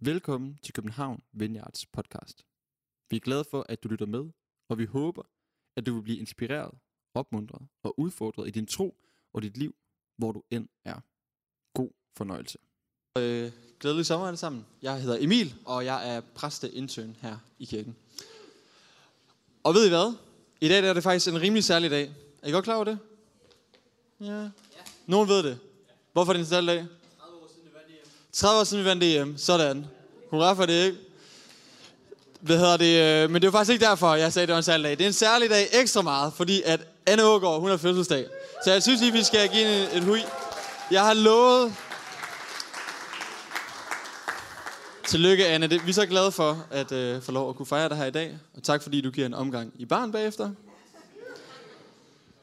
Velkommen til København Vineyards podcast. Vi er glade for, at du lytter med, og vi håber, at du vil blive inspireret, opmuntret og udfordret i din tro og dit liv, hvor du end er. God fornøjelse. Øh, glædelig sommer alle sammen. Jeg hedder Emil, og jeg er præsteintern her i kirken. Og ved I hvad? I dag er det faktisk en rimelig særlig dag. Er I godt klar over det? Ja. Nogen ved det. Hvorfor er det en særlig dag? 30 år siden vi vandt EM. Sådan. Hurra for det, ikke? Hvad hedder det? Øh, men det var faktisk ikke derfor, jeg sagde, at det var en særlig dag. Det er en særlig dag ekstra meget, fordi at Anne Ågaard, hun har fødselsdag. Så jeg synes lige, vi skal give hende en, hui. Jeg har lovet... Tillykke, Anne. Det, vi er så glade for at øh, få lov at kunne fejre dig her i dag. Og tak, fordi du giver en omgang i barn bagefter.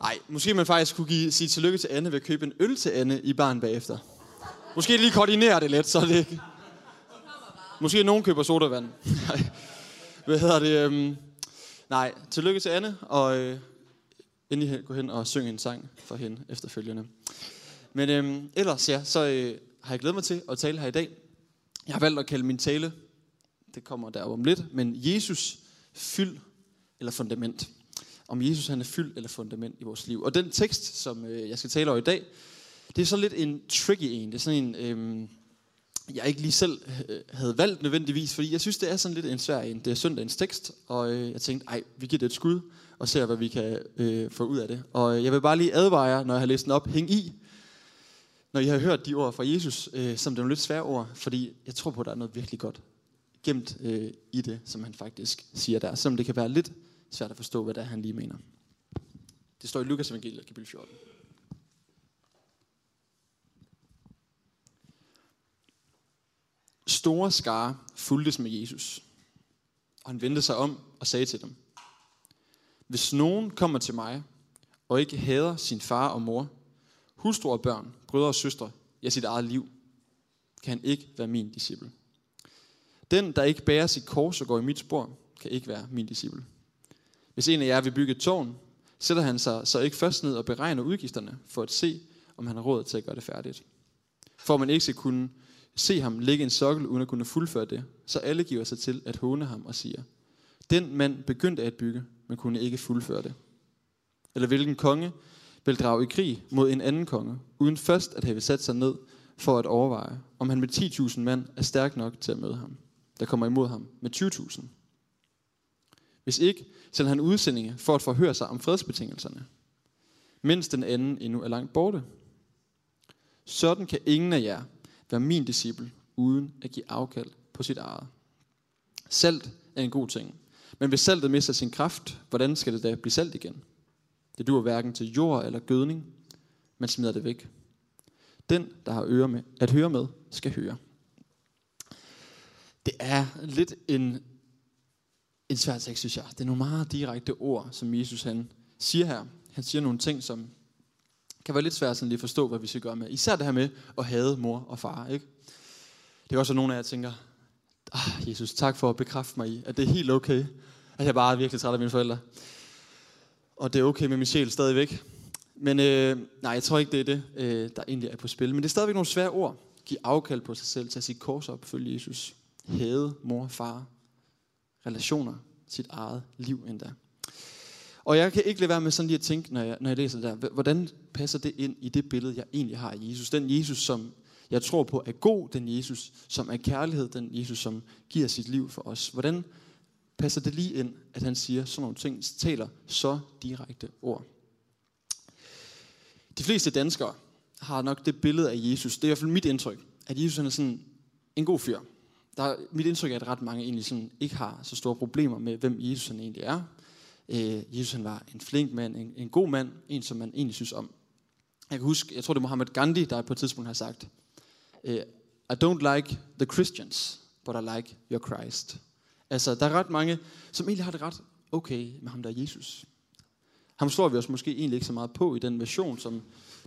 Nej, måske man faktisk kunne give, sige tillykke til Anne ved at købe en øl til Anne i barn bagefter. Måske lige koordinere det lidt, så det ikke... Måske nogen køber sodavand. Nej. Hvad hedder det? Øhm... Nej, tillykke til Anne, og øh, endelig gå hen og synge en sang for hende efterfølgende. Men øhm, ellers, ja, så øh, har jeg glædet mig til at tale her i dag. Jeg har valgt at kalde min tale, det kommer der om lidt, men Jesus, fyld eller fundament. Om Jesus han er fyld eller fundament i vores liv. Og den tekst, som øh, jeg skal tale over i dag, det er så lidt en tricky en. Det er sådan en, øhm, jeg ikke lige selv øh, havde valgt nødvendigvis, fordi jeg synes, det er sådan lidt en svær en. Det er søndagens tekst, og øh, jeg tænkte, ej, vi giver det et skud, og ser, hvad vi kan øh, få ud af det. Og øh, jeg vil bare lige advare jer, når jeg har læst den op, hæng i, når I har hørt de ord fra Jesus, øh, som det er nogle lidt svære ord, fordi jeg tror på, at der er noget virkelig godt gemt øh, i det, som han faktisk siger der, selvom det kan være lidt svært at forstå, hvad det er, han lige mener. Det står i Lukas evangeliet, kapitel 14. Store skare fuldtes med Jesus, og han vendte sig om og sagde til dem, Hvis nogen kommer til mig, og ikke hader sin far og mor, hustru og børn, brødre og søstre, ja sit eget liv, kan han ikke være min disciple. Den, der ikke bærer sit kors og går i mit spor, kan ikke være min disciple. Hvis en af jer vil bygge et tårn, sætter han sig så ikke først ned og beregner udgifterne for at se, om han har råd til at gøre det færdigt. For man ikke skal kunne se ham ligge en sokkel uden at kunne fuldføre det, så alle giver sig til at håne ham og siger, den mand begyndte at bygge, men kunne ikke fuldføre det. Eller hvilken konge vil drage i krig mod en anden konge, uden først at have sat sig ned for at overveje, om han med 10.000 mand er stærk nok til at møde ham, der kommer imod ham med 20.000. Hvis ikke, sender han udsendinge for at forhøre sig om fredsbetingelserne, mens den anden endnu er langt borte. Sådan kan ingen af jer være min disciple, uden at give afkald på sit eget. Salt er en god ting, men hvis saltet mister sin kraft, hvordan skal det da blive salt igen? Det duer hverken til jord eller gødning, man smider det væk. Den, der har øre med, at høre med, skal høre. Det er lidt en, en svær tekst, synes jeg. Det er nogle meget direkte ord, som Jesus han siger her. Han siger nogle ting, som kan være lidt svært sådan lige at forstå, hvad vi skal gøre med. Især det her med at hade mor og far. Ikke? Det er også, nogle af jer tænker, ah, Jesus, tak for at bekræfte mig i, at det er helt okay, at jeg bare er virkelig træt af mine forældre. Og det er okay med min sjæl stadigvæk. Men øh, nej, jeg tror ikke, det er det, øh, der egentlig er på spil. Men det er stadigvæk nogle svære ord. Giv afkald på sig selv, tage sit kors op, følge Jesus. Hade mor og far. Relationer, sit eget liv endda. Og jeg kan ikke lade være med sådan lige at tænke, når jeg, når jeg læser det der, hvordan passer det ind i det billede, jeg egentlig har af Jesus? Den Jesus, som jeg tror på er god, den Jesus, som er kærlighed, den Jesus, som giver sit liv for os. Hvordan passer det lige ind, at han siger sådan nogle ting, taler så direkte ord? De fleste danskere har nok det billede af Jesus, det er i hvert fald mit indtryk, at Jesus han er sådan en god fyr. Der mit indtryk er, at ret mange egentlig sådan ikke har så store problemer med, hvem Jesus han egentlig er. Øh, Jesus han var en flink mand, en, en god mand, en som man egentlig synes om. Jeg kan huske, jeg tror det er Mohammed Gandhi, der på et tidspunkt har sagt, øh, I don't like the Christians, but I like your Christ. Altså, der er ret mange, som egentlig har det ret okay med ham der Jesus. Ham slår vi os måske egentlig ikke så meget på i den version, som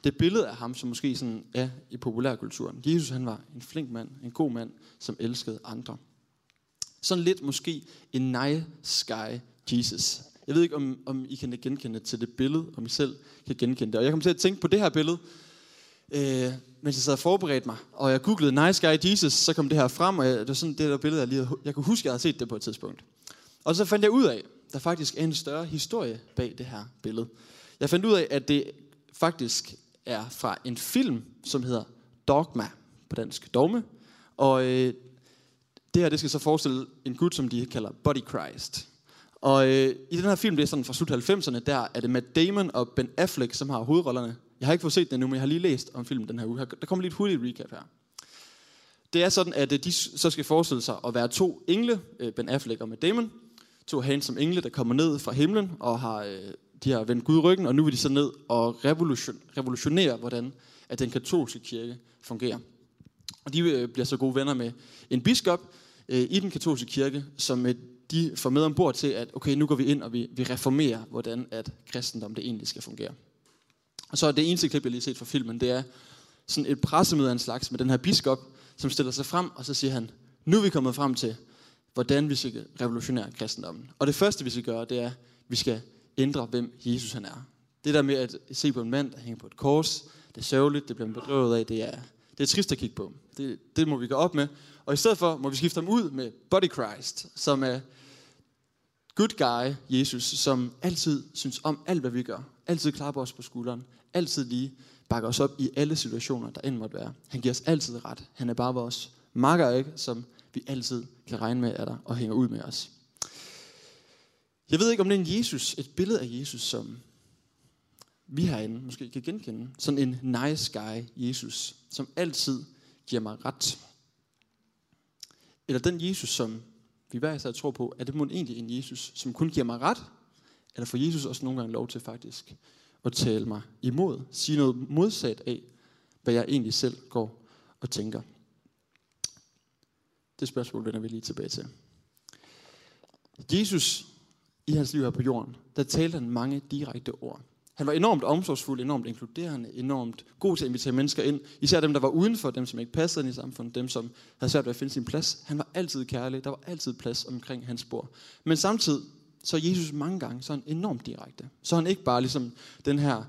det billede af ham, som måske sådan er i populærkulturen. Jesus han var en flink mand, en god mand, som elskede andre. Sådan lidt måske en nice guy Jesus. Jeg ved ikke, om, om I kan genkende til det billede, om I selv kan genkende det. Og jeg kom til at tænke på det her billede, øh, mens jeg sad og forberedte mig, og jeg googlede Nice Guy Jesus, så kom det her frem, og jeg, det var sådan det der billede, jeg, lige, jeg kunne huske, at jeg havde set det på et tidspunkt. Og så fandt jeg ud af, der faktisk er en større historie bag det her billede. Jeg fandt ud af, at det faktisk er fra en film, som hedder Dogma, på dansk Dogme. Og øh, det her, det skal så forestille en gud, som de kalder Body Christ. Og øh, i den her film, det er sådan fra slut 90'erne, der er det Matt Damon og Ben Affleck, som har hovedrollerne. Jeg har ikke fået set den nu, men jeg har lige læst om filmen den her uge. Der kommer lige et hurtigt recap her. Det er sådan, at øh, de så skal forestille sig at være to engle, øh, Ben Affleck og Matt Damon. To handsome engle, der kommer ned fra himlen og har, øh, de har vendt Gud ryggen, og nu vil de så ned og revolution, revolutionere, hvordan at den katolske kirke fungerer. Og de bliver så gode venner med en biskop i den katolske kirke, som de får med ombord til, at okay, nu går vi ind, og vi, vi reformerer, hvordan at kristendom det egentlig skal fungere. Og så er det eneste klip, jeg lige har set fra filmen, det er sådan et pressemøde af en slags med den her biskop, som stiller sig frem, og så siger han, nu er vi kommet frem til, hvordan vi skal revolutionere kristendommen. Og det første, vi skal gøre, det er, at vi skal ændre, hvem Jesus han er. Det der med at se på en mand, der hænger på et kors, det er sørgeligt, det bliver man bedrøvet af, det er, det er trist at kigge på. Det, det må vi gå op med. Og i stedet for må vi skifte ham ud med Body Christ, som er good guy Jesus, som altid synes om alt, hvad vi gør. Altid klapper os på skulderen. Altid lige bakker os op i alle situationer, der end måtte være. Han giver os altid ret. Han er bare vores makker, ikke? Som vi altid kan regne med er der og hænger ud med os. Jeg ved ikke, om det er en Jesus, et billede af Jesus, som vi herinde måske kan genkende. Sådan en nice guy Jesus, som altid giver mig ret. Eller den Jesus, som vi hver især tror på, er det måske egentlig en Jesus, som kun giver mig ret? Eller får Jesus også nogle gange lov til faktisk at tale mig imod? Sige noget modsat af, hvad jeg egentlig selv går og tænker. Det spørgsmål vender vi lige tilbage til. Jesus i hans liv her på jorden, der talte han mange direkte ord. Han var enormt omsorgsfuld, enormt inkluderende, enormt god til at invitere mennesker ind. Især dem, der var udenfor, dem som ikke passede ind i samfundet, dem som havde svært ved at finde sin plads. Han var altid kærlig, der var altid plads omkring hans bord. Men samtidig, så er Jesus mange gange sådan enormt direkte. Så er han ikke bare ligesom den her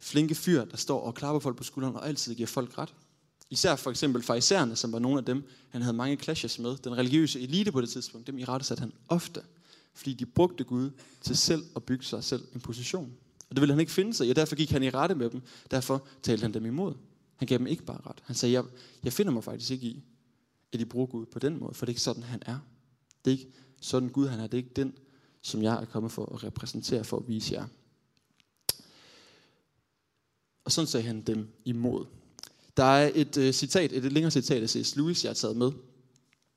flinke fyr, der står og klapper folk på skulderen og altid giver folk ret. Især for eksempel farisæerne, som var nogle af dem, han havde mange clashes med. Den religiøse elite på det tidspunkt, dem i rette satte han ofte. Fordi de brugte Gud til selv at bygge sig selv en position. Og det ville han ikke finde sig i, og derfor gik han i rette med dem. Derfor talte han dem imod. Han gav dem ikke bare ret. Han sagde, jeg, jeg finder mig faktisk ikke i, at I bruger Gud på den måde, for det er ikke sådan, han er. Det er ikke sådan Gud, han er. Det er ikke den, som jeg er kommet for at repræsentere, for at vise jer. Og sådan sagde han dem imod. Der er et uh, citat, et længere citat af C.S. Lewis, jeg har taget med,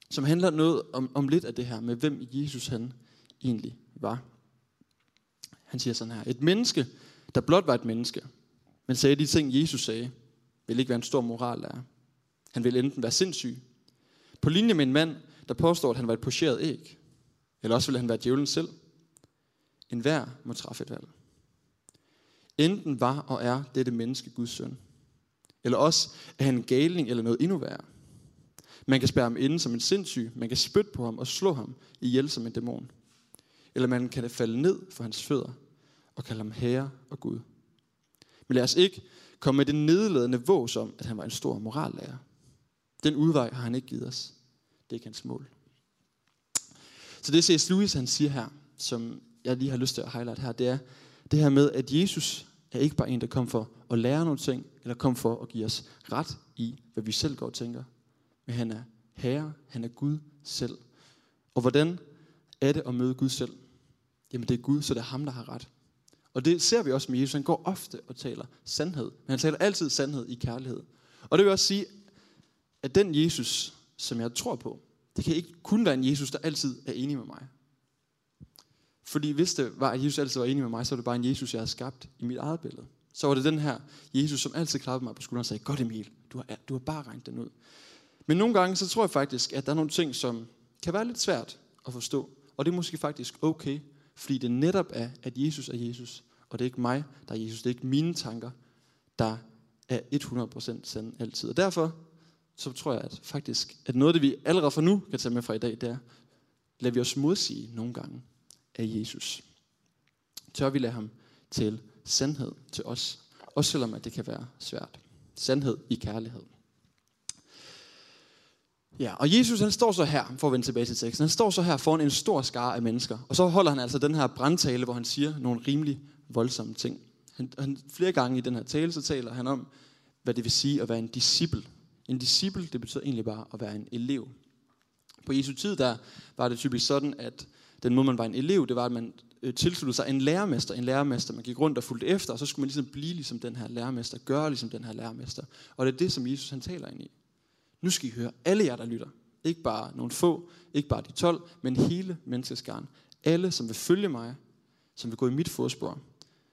som handler noget om, om lidt af det her med, hvem Jesus han egentlig var. Han siger sådan her. Et menneske, der blot var et menneske, men sagde de ting, Jesus sagde, vil ikke være en stor morallærer. Han vil enten være sindssyg, på linje med en mand, der påstår, at han var et pocheret æg, eller også vil han være djævlen selv. En hver må træffe et valg. Enten var og er dette menneske Guds søn, eller også er han en galning eller noget endnu værre. Man kan spærre ham inde som en sindssyg, man kan spytte på ham og slå ham ihjel som en dæmon. Eller man kan falde ned for hans fødder og kalde ham herre og Gud. Men lad os ikke komme med det nedladende vås om, at han var en stor morallærer. Den udvej har han ikke givet os. Det er ikke hans mål. Så det C.S. Lewis han siger her, som jeg lige har lyst til at highlight her, det er det her med, at Jesus er ikke bare en, der kom for at lære nogle ting, eller kom for at give os ret i, hvad vi selv går og tænker. Men han er herre, han er Gud selv. Og hvordan er det at møde Gud selv? Jamen det er Gud, så det er ham, der har ret. Og det ser vi også med Jesus. Han går ofte og taler sandhed. Men han taler altid sandhed i kærlighed. Og det vil også sige, at den Jesus, som jeg tror på, det kan ikke kun være en Jesus, der altid er enig med mig. Fordi hvis det var, at Jesus altid var enig med mig, så var det bare en Jesus, jeg har skabt i mit eget billede. Så var det den her Jesus, som altid klappede mig på skulderen og sagde, godt Emil, du har, du har bare regnet den ud. Men nogle gange, så tror jeg faktisk, at der er nogle ting, som kan være lidt svært at forstå. Og det er måske faktisk okay, fordi det netop er, at Jesus er Jesus, og det er ikke mig, der er Jesus. Det er ikke mine tanker, der er 100% sande altid. Og derfor så tror jeg at faktisk, at noget af det, vi allerede fra nu kan tage med fra i dag, det er, lad vi os modsige nogle gange af Jesus. Tør vi lade ham til sandhed til os, også selvom at det kan være svært. Sandhed i kærlighed. Ja, og Jesus han står så her, for at vende tilbage til teksten, han står så her foran en stor skare af mennesker. Og så holder han altså den her brandtale, hvor han siger nogle rimelig voldsomme ting. Han, han, flere gange i den her tale, så taler han om, hvad det vil sige at være en disciple. En disciple, det betyder egentlig bare at være en elev. På Jesu tid, der var det typisk sådan, at den måde, man var en elev, det var, at man øh, tilsluttede sig en lærermester. En lærermester, man gik rundt og fulgte efter, og så skulle man ligesom blive ligesom den her lærermester, gøre ligesom den her lærermester. Og det er det, som Jesus han taler ind i. Nu skal I høre, alle jer, der lytter. Ikke bare nogle få, ikke bare de 12, men hele menneskeskaren. Alle, som vil følge mig, som vil gå i mit fodspor,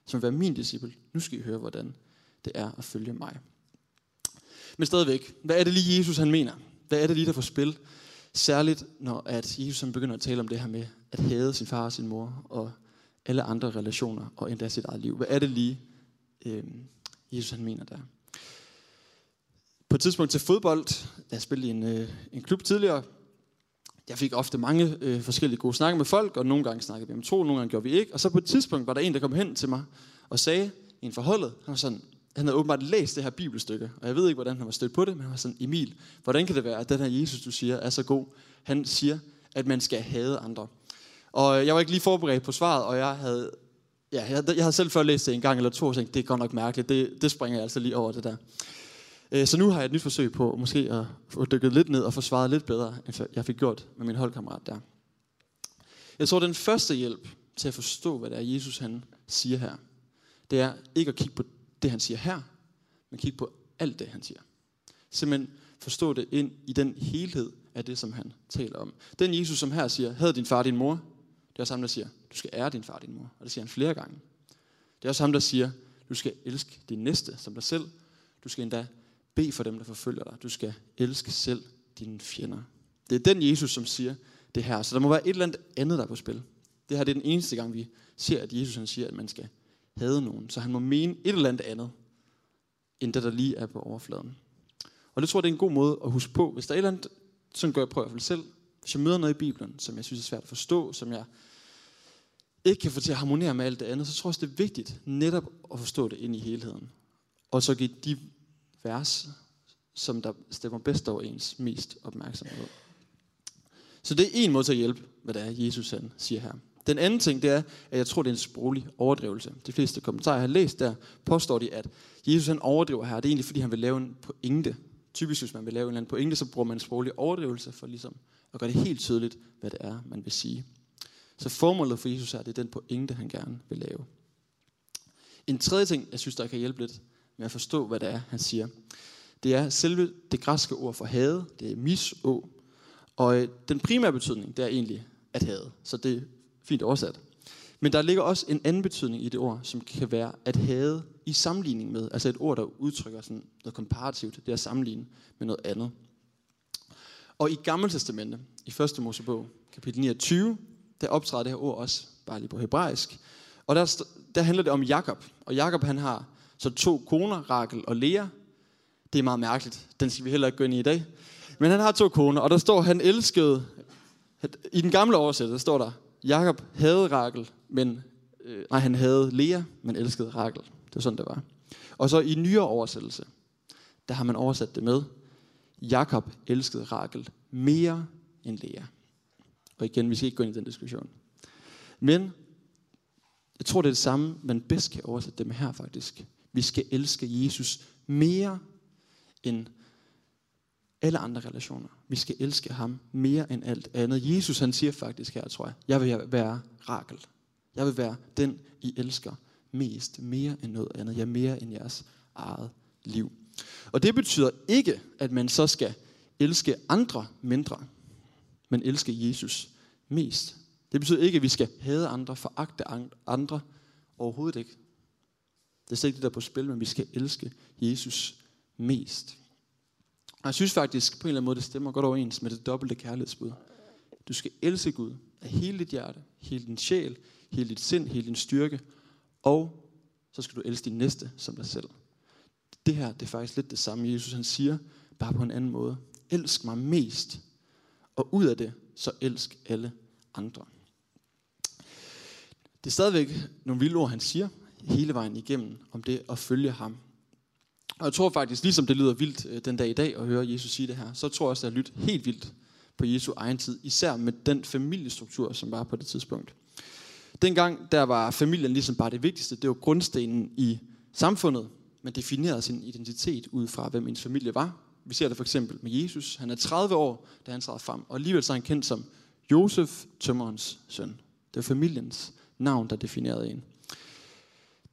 som vil være min disciple. Nu skal I høre, hvordan det er at følge mig. Men stadigvæk, hvad er det lige Jesus han mener? Hvad er det lige, der får spil? Særligt når at Jesus han begynder at tale om det her med at hade sin far og sin mor og alle andre relationer og endda sit eget liv. Hvad er det lige, øh, Jesus han mener der? På et tidspunkt til fodbold, da jeg spillede i en, øh, en klub tidligere, jeg fik ofte mange øh, forskellige gode snakke med folk, og nogle gange snakkede vi om tro, nogle gange gjorde vi ikke. Og så på et tidspunkt var der en, der kom hen til mig og sagde, en forholdet, han var sådan, han havde åbenbart læst det her bibelstykke, og jeg ved ikke, hvordan han var stødt på det, men han var sådan, Emil, hvordan kan det være, at den her Jesus, du siger, er så god? Han siger, at man skal hade andre. Og øh, jeg var ikke lige forberedt på svaret, og jeg havde, ja, jeg, jeg havde selv før læst det en gang eller to, og tænkte, det er godt nok mærkeligt, det, det springer jeg altså lige over det der. Øh, så nu har jeg et nyt forsøg på måske at få dykket lidt ned og få svaret lidt bedre, end jeg fik gjort med min holdkammerat der. Jeg tror, den første hjælp til at forstå, hvad det er, Jesus han siger her, det er ikke at kigge på det, han siger her, men kigge på alt det, han siger. Simpelthen forstå det ind i den helhed af det, som han taler om. Den Jesus, som her siger, havde din far din mor, det er også ham, der siger, du skal ære din far din mor. Og det siger han flere gange. Det er også ham, der siger, du skal elske din næste som dig selv. Du skal endda Be for dem, der forfølger dig. Du skal elske selv dine fjender. Det er den Jesus, som siger det her. Så der må være et eller andet andet, der er på spil. Det her det er den eneste gang, vi ser, at Jesus han siger, at man skal hade nogen. Så han må mene et eller andet andet, end det, der lige er på overfladen. Og det tror jeg, det er en god måde at huske på. Hvis der er et eller andet, sådan gør jeg prøver jeg selv. Hvis jeg møder noget i Bibelen, som jeg synes er svært at forstå, som jeg ikke kan få til at harmonere med alt det andet, så tror jeg det er vigtigt netop at forstå det ind i helheden. Og så give de vers, som der stemmer bedst overens, mest opmærksomhed. Så det er en måde til at hjælpe, hvad det er, Jesus han siger her. Den anden ting, det er, at jeg tror, det er en sproglig overdrivelse. De fleste kommentarer, jeg har læst der, påstår de, at Jesus han overdriver her. Det er egentlig, fordi han vil lave en pointe. Typisk, hvis man vil lave en eller anden pointe, så bruger man en sproglig overdrivelse for ligesom at gøre det helt tydeligt, hvad det er, man vil sige. Så formålet for Jesus her, det er den pointe, han gerne vil lave. En tredje ting, jeg synes, der kan hjælpe lidt med at forstå, hvad det er, han siger, det er selve det græske ord for hade, det er miså, og øh, den primære betydning, det er egentlig at hade. Så det er fint oversat. Men der ligger også en anden betydning i det ord, som kan være at hade i sammenligning med. Altså et ord, der udtrykker sådan noget komparativt. Det er at sammenligne med noget andet. Og i Gamle Testamente, i 1. Mosebog, kapitel 29, der optræder det her ord også, bare lige på hebraisk. Og der, der handler det om Jakob. Og Jakob han har så to koner, Rakel og Lea. Det er meget mærkeligt. Den skal vi heller ikke gå ind i i dag. Men han har to koner, og der står, han elskede... I den gamle oversættelse står der, Jakob havde Rakel, men øh, nej, han havde Lea, men elskede Rakel. Det var sådan, det var. Og så i nyere oversættelse, der har man oversat det med, Jakob elskede Rakel mere end Lea. Og igen, vi skal ikke gå ind i den diskussion. Men jeg tror, det er det samme, man bedst kan oversætte det med her faktisk. Vi skal elske Jesus mere end alle andre relationer. Vi skal elske ham mere end alt andet. Jesus han siger faktisk her, tror jeg, jeg vil være Rakel. Jeg vil være den, I elsker mest, mere end noget andet. Jeg mere end jeres eget liv. Og det betyder ikke, at man så skal elske andre mindre, men elske Jesus mest. Det betyder ikke, at vi skal hade andre, foragte andre. Overhovedet ikke. Det er slet ikke det, der er på spil, men vi skal elske Jesus mest. Og jeg synes faktisk på en eller anden måde, det stemmer godt overens med det dobbelte kærlighedsbud. Du skal elske Gud af hele dit hjerte, hele din sjæl, hele dit sind, hele din styrke, og så skal du elske din næste som dig selv. Det her, det er faktisk lidt det samme, Jesus han siger, bare på en anden måde. Elsk mig mest, og ud af det, så elsk alle andre. Det er stadigvæk nogle vilde ord, han siger, hele vejen igennem, om det at følge ham. Og jeg tror faktisk, ligesom det lyder vildt øh, den dag i dag at høre Jesus sige det her, så tror jeg også, at det har lyttet helt vildt på Jesu egen tid, især med den familiestruktur, som var på det tidspunkt. Dengang der var familien ligesom bare det vigtigste, det var grundstenen i samfundet. Man definerede sin identitet ud fra, hvem ens familie var. Vi ser det for eksempel med Jesus. Han er 30 år, da han træder frem, og alligevel så er han kendt som Josef, tømmerens søn. Det var familiens navn, der definerede en.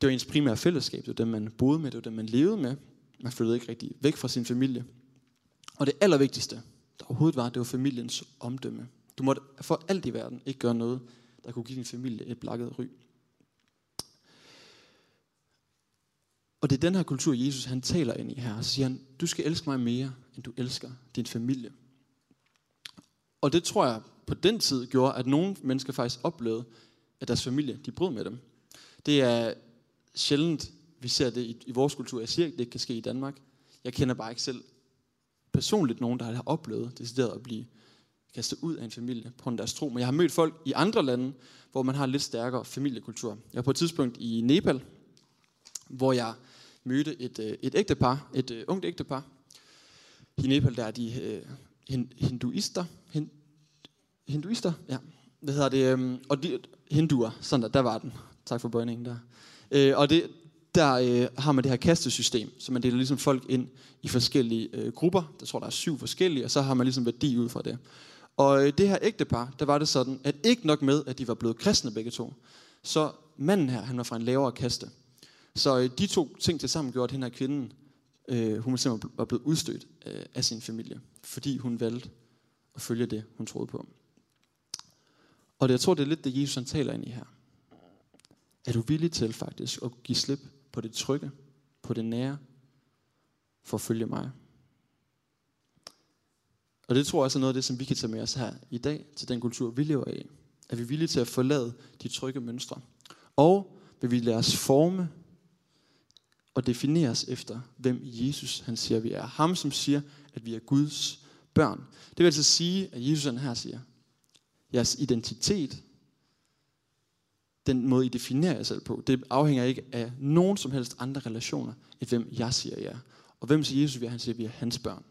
Det var ens primære fællesskab, det var dem, man boede med, det var dem, man levede med. Man flyttede ikke rigtig væk fra sin familie. Og det allervigtigste, der overhovedet var, det var familiens omdømme. Du måtte for alt i verden ikke gøre noget, der kunne give din familie et blakket ry. Og det er den her kultur, Jesus han taler ind i her. Og siger han, du skal elske mig mere, end du elsker din familie. Og det tror jeg på den tid gjorde, at nogle mennesker faktisk oplevede, at deres familie, de brød med dem. Det er sjældent, vi ser det i, i vores kultur. Jeg siger ikke, det ikke kan ske i Danmark. Jeg kender bare ikke selv personligt nogen, der har oplevet decideret at blive kastet ud af en familie på grund af deres tro. Men jeg har mødt folk i andre lande, hvor man har lidt stærkere familiekultur. Jeg var på et tidspunkt i Nepal, hvor jeg mødte et, øh, et ægtepar, et uh, ungt ægtepar. I Nepal der er de uh, hinduister, hin, hinduister, ja, hvad hedder det, um, og de, hinduer, sådan der, der var den. Tak for bøjningen der. Øh, og det, der øh, har man det her kastesystem, så man deler ligesom folk ind i forskellige øh, grupper. Der tror der er syv forskellige, og så har man ligesom værdi ud fra det. Og øh, det her ægtepar, der var det sådan, at ikke nok med, at de var blevet kristne begge to, så manden her, han var fra en lavere kaste. Så øh, de to ting til sammen gjorde, at hende her kvinden, øh, hun simpelthen var blevet udstødt øh, af sin familie, fordi hun valgte at følge det, hun troede på. Og det, jeg tror, det er lidt det, Jesus han taler ind i her. Er du villig til faktisk at give slip på det trygge, på det nære, for at følge mig? Og det tror jeg også er noget af det, som vi kan tage med os her i dag, til den kultur, vi lever i. Er vi villige til at forlade de trygge mønstre? Og vil vi lade os forme og defineres efter, hvem Jesus han siger, vi er. Ham, som siger, at vi er Guds børn. Det vil altså sige, at Jesus han her siger, jeres identitet, den måde, I definerer jer selv på, det afhænger ikke af nogen som helst andre relationer, end hvem jeg siger, jer. Og hvem siger Jesus, vi er? Han siger, vi er hans børn.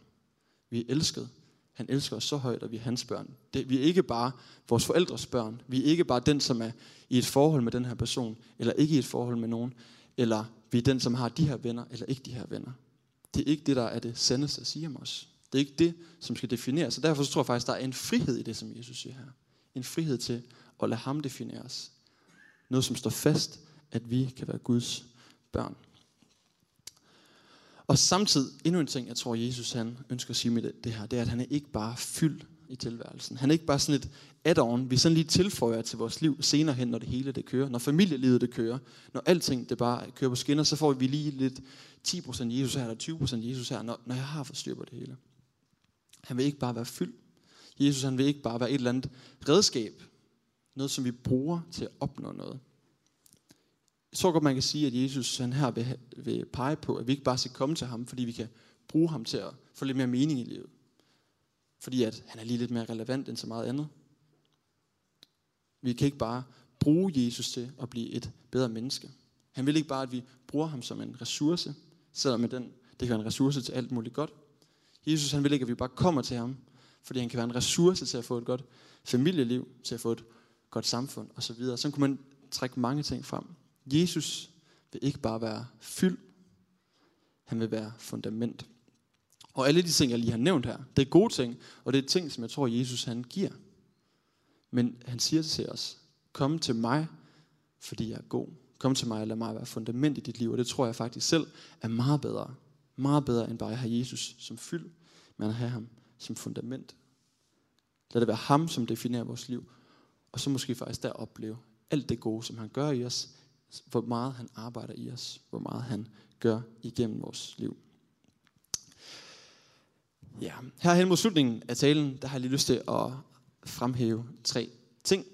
Vi er elsket. Han elsker os så højt, at vi er hans børn. Det, vi er ikke bare vores forældres børn. Vi er ikke bare den, som er i et forhold med den her person, eller ikke i et forhold med nogen, eller vi er den, som har de her venner, eller ikke de her venner. Det er ikke det, der er det sandeste at sige om os. Det er ikke det, som skal defineres. Så derfor så tror jeg faktisk, der er en frihed i det, som Jesus siger her. En frihed til at lade ham definere os. Noget, som står fast, at vi kan være Guds børn. Og samtidig, endnu en ting, jeg tror, Jesus han ønsker at sige med det, det her, det er, at han er ikke bare fyldt i tilværelsen. Han er ikke bare sådan et add-on, vi sådan lige tilføjer til vores liv senere hen, når det hele det kører. Når familielivet det kører. Når alting det bare kører på skinner, så får vi lige lidt 10% Jesus her, eller 20% Jesus her, når, når jeg har fået styr på det hele. Han vil ikke bare være fyldt. Jesus han vil ikke bare være et eller andet redskab. Noget, som vi bruger til at opnå noget. Jeg tror godt, man kan sige, at Jesus han her vil, vil pege på, at vi ikke bare skal komme til ham, fordi vi kan bruge ham til at få lidt mere mening i livet. Fordi at han er lige lidt mere relevant end så meget andet. Vi kan ikke bare bruge Jesus til at blive et bedre menneske. Han vil ikke bare, at vi bruger ham som en ressource, selvom den, det kan være en ressource til alt muligt godt. Jesus han vil ikke, at vi bare kommer til ham, fordi han kan være en ressource til at få et godt familieliv, til at få et godt samfund osv. Så Sådan kunne man trække mange ting frem. Jesus vil ikke bare være fyld, han vil være fundament. Og alle de ting, jeg lige har nævnt her, det er gode ting, og det er ting, som jeg tror, Jesus han giver. Men han siger til os, kom til mig, fordi jeg er god. Kom til mig og lad mig være fundament i dit liv. Og det tror jeg faktisk selv er meget bedre. Meget bedre end bare at have Jesus som fyld, men at have ham som fundament. Lad det være ham, som definerer vores liv. Og så måske faktisk der opleve alt det gode, som han gør i os. Hvor meget han arbejder i os. Hvor meget han gør igennem vores liv. Ja, her hen mod slutningen af talen, der har jeg lige lyst til at fremhæve tre ting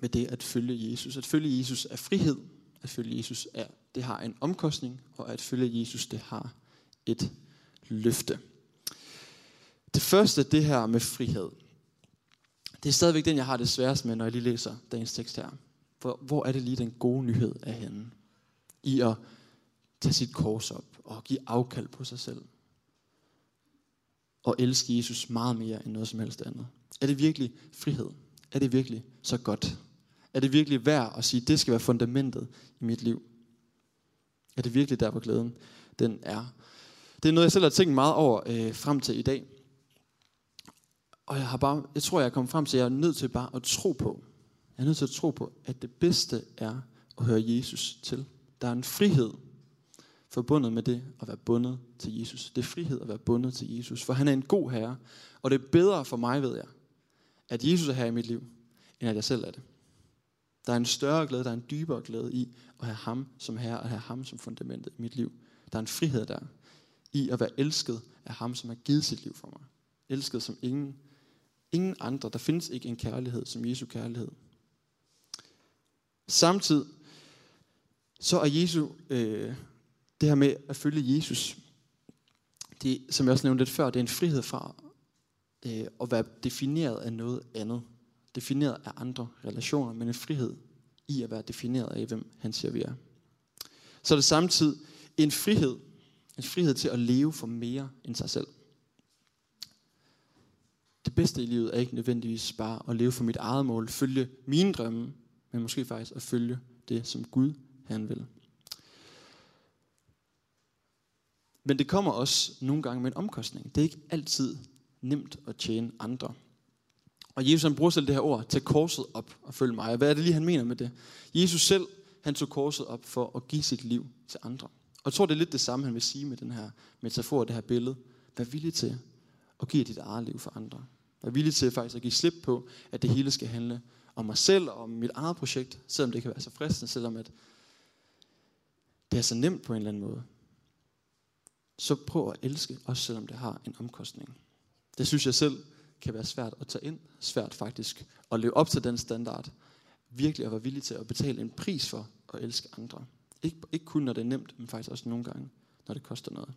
med det at følge Jesus. At følge Jesus er frihed. At følge Jesus er, det har en omkostning. Og at følge Jesus, det har et løfte. Det første, det her med frihed. Det er stadigvæk den, jeg har det sværest med, når jeg lige læser dagens tekst her. For hvor er det lige den gode nyhed af hende? I at tage sit kors op og give afkald på sig selv. Og elske Jesus meget mere end noget som helst andet. Er det virkelig frihed? Er det virkelig så godt? Er det virkelig værd at sige, at det skal være fundamentet i mit liv? Er det virkelig der, hvor glæden den er? Det er noget, jeg selv har tænkt meget over øh, frem til i dag. Og jeg har bare, jeg tror, jeg er kommet frem til, at jeg er nødt til bare at tro på. Jeg er nødt til at tro på, at det bedste er at høre Jesus til. Der er en frihed forbundet med det at være bundet til Jesus. Det er frihed at være bundet til Jesus, for han er en god herre. Og det er bedre for mig, ved jeg, at Jesus er her i mit liv, end at jeg selv er det. Der er en større glæde, der er en dybere glæde i at have ham som herre, og have ham som fundamentet i mit liv. Der er en frihed der, i at være elsket af ham, som har givet sit liv for mig. Elsket som ingen, ingen andre. Der findes ikke en kærlighed som Jesu kærlighed. Samtidig så er Jesu, øh, det her med at følge Jesus, det, som jeg også nævnte lidt før, det er en frihed fra øh, at være defineret af noget andet. Defineret af andre relationer, men en frihed i at være defineret af, hvem han siger, vi er. Så er det samtidig en frihed, en frihed til at leve for mere end sig selv. Det bedste i livet er ikke nødvendigvis bare at leve for mit eget mål, følge mine drømme, men måske faktisk at følge det, som Gud han vil. Men det kommer også nogle gange med en omkostning. Det er ikke altid nemt at tjene andre. Og Jesus han bruger selv det her ord, tag korset op og følg mig. Hvad er det lige, han mener med det? Jesus selv, han tog korset op for at give sit liv til andre. Og jeg tror, det er lidt det samme, han vil sige med den her metafor, det her billede. Vær villig til og give dit eget liv for andre. Vær villig til faktisk at give slip på, at det hele skal handle om mig selv og om mit eget projekt, selvom det kan være så fristende, selvom at det er så nemt på en eller anden måde. Så prøv at elske, også selvom det har en omkostning. Det synes jeg selv kan være svært at tage ind. Svært faktisk at leve op til den standard. Virkelig at være villig til at betale en pris for at elske andre. Ikke, ikke kun når det er nemt, men faktisk også nogle gange, når det koster noget.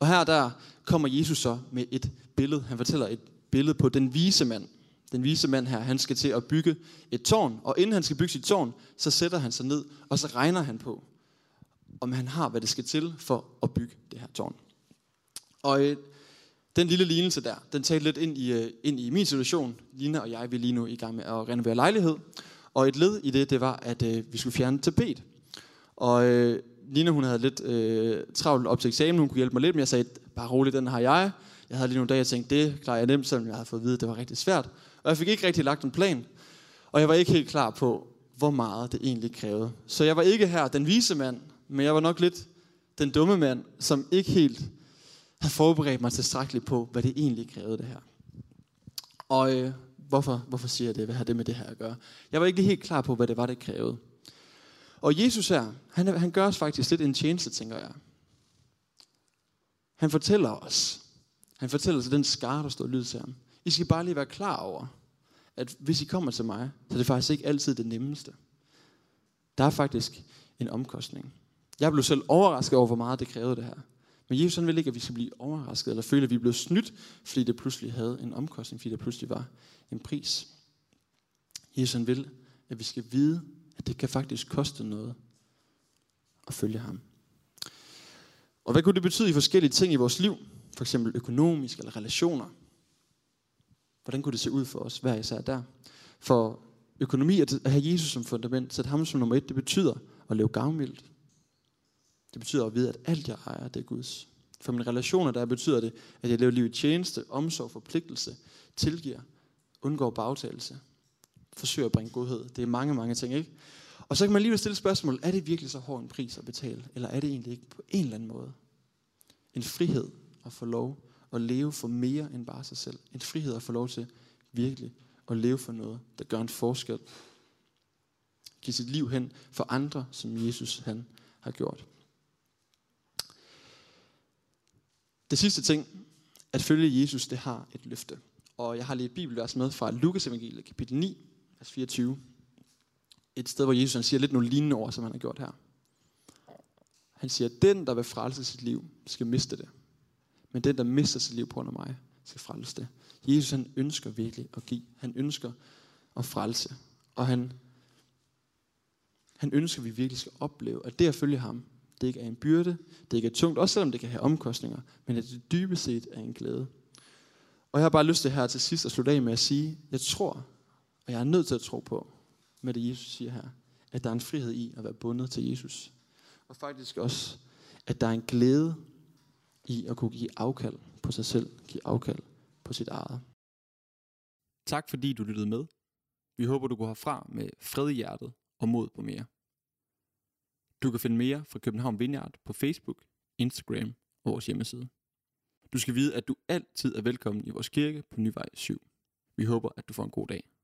Og her der kommer Jesus så med et billede. Han fortæller et billede på den vise mand. Den vise mand her, han skal til at bygge et tårn. Og inden han skal bygge sit tårn, så sætter han sig ned, og så regner han på, om han har, hvad det skal til for at bygge det her tårn. Og øh, den lille lignelse der, den talte lidt ind i, øh, ind i min situation. Lina og jeg, vi er lige nu i gang med at renovere lejlighed. Og et led i det, det var, at øh, vi skulle fjerne tapet. Og øh, Lina, hun havde lidt øh, travlt op til eksamen, hun kunne hjælpe mig lidt, men jeg sagde, bare roligt, den har jeg. Jeg havde lige nogle dage, jeg tænkte, det klarer jeg nemt, selvom jeg havde fået at vide, at det var rigtig svært. Og jeg fik ikke rigtig lagt en plan. Og jeg var ikke helt klar på, hvor meget det egentlig krævede. Så jeg var ikke her den vise mand, men jeg var nok lidt den dumme mand, som ikke helt havde forberedt mig tilstrækkeligt på, hvad det egentlig krævede det her. Og øh, hvorfor, hvorfor siger jeg det? Hvad har det med det her at gøre? Jeg var ikke helt klar på, hvad det var, det krævede. Og Jesus her, han, han gør os faktisk lidt en tjeneste, tænker jeg. Han fortæller os, han fortæller til den skar, der står lyd til ham. I skal bare lige være klar over, at hvis I kommer til mig, så er det faktisk ikke altid det nemmeste. Der er faktisk en omkostning. Jeg blev selv overrasket over, hvor meget det krævede det her. Men Jesus han vil ikke, at vi skal blive overrasket, eller føle, at vi blev snydt, fordi det pludselig havde en omkostning, fordi der pludselig var en pris. Jesus han vil, at vi skal vide, at det kan faktisk koste noget at følge ham. Og hvad kunne det betyde i forskellige ting i vores liv? For eksempel økonomisk eller relationer. Hvordan kunne det se ud for os hver især der? For økonomi, at have Jesus som fundament, sætte ham som nummer et, det betyder at leve gavmildt. Det betyder at vide, at alt jeg ejer, det er Guds. For mine relationer, der betyder det, at jeg lever liv i tjeneste, omsorg, forpligtelse, tilgiver, undgår bagtagelse, forsøger at bringe godhed. Det er mange, mange ting, ikke? Og så kan man lige stille spørgsmål, er det virkelig så hård en pris at betale? Eller er det egentlig ikke på en eller anden måde? En frihed at få lov at leve for mere end bare sig selv. En frihed at få lov til virkelig at leve for noget, der gør en forskel. Giv sit liv hen for andre, som Jesus han har gjort. Det sidste ting, at følge Jesus, det har et løfte. Og jeg har lige et bibelvers med fra Lukas evangeliet, kapitel 9, vers 24. Et sted, hvor Jesus han siger lidt nogle lignende ord, som han har gjort her. Han siger, den, der vil frelse sit liv, skal miste det. Men den, der mister sit liv på grund af mig, skal frelse det. Jesus han ønsker virkelig at give. Han ønsker at frelse. Og han, han ønsker, at vi virkelig skal opleve, at det at følge ham, det ikke er en byrde, det ikke er tungt, også selvom det kan have omkostninger, men at det dybest set er en glæde. Og jeg har bare lyst til her til sidst at slutte af med at sige, jeg tror, og jeg er nødt til at tro på, med det Jesus siger her, at der er en frihed i at være bundet til Jesus. Og faktisk også, at der er en glæde i at kunne give afkald på sig selv, give afkald på sit eget. Tak fordi du lyttede med. Vi håber, du går herfra med fred i hjertet og mod på mere. Du kan finde mere fra København Vineyard på Facebook, Instagram og vores hjemmeside. Du skal vide, at du altid er velkommen i vores kirke på Nyvej 7. Vi håber, at du får en god dag.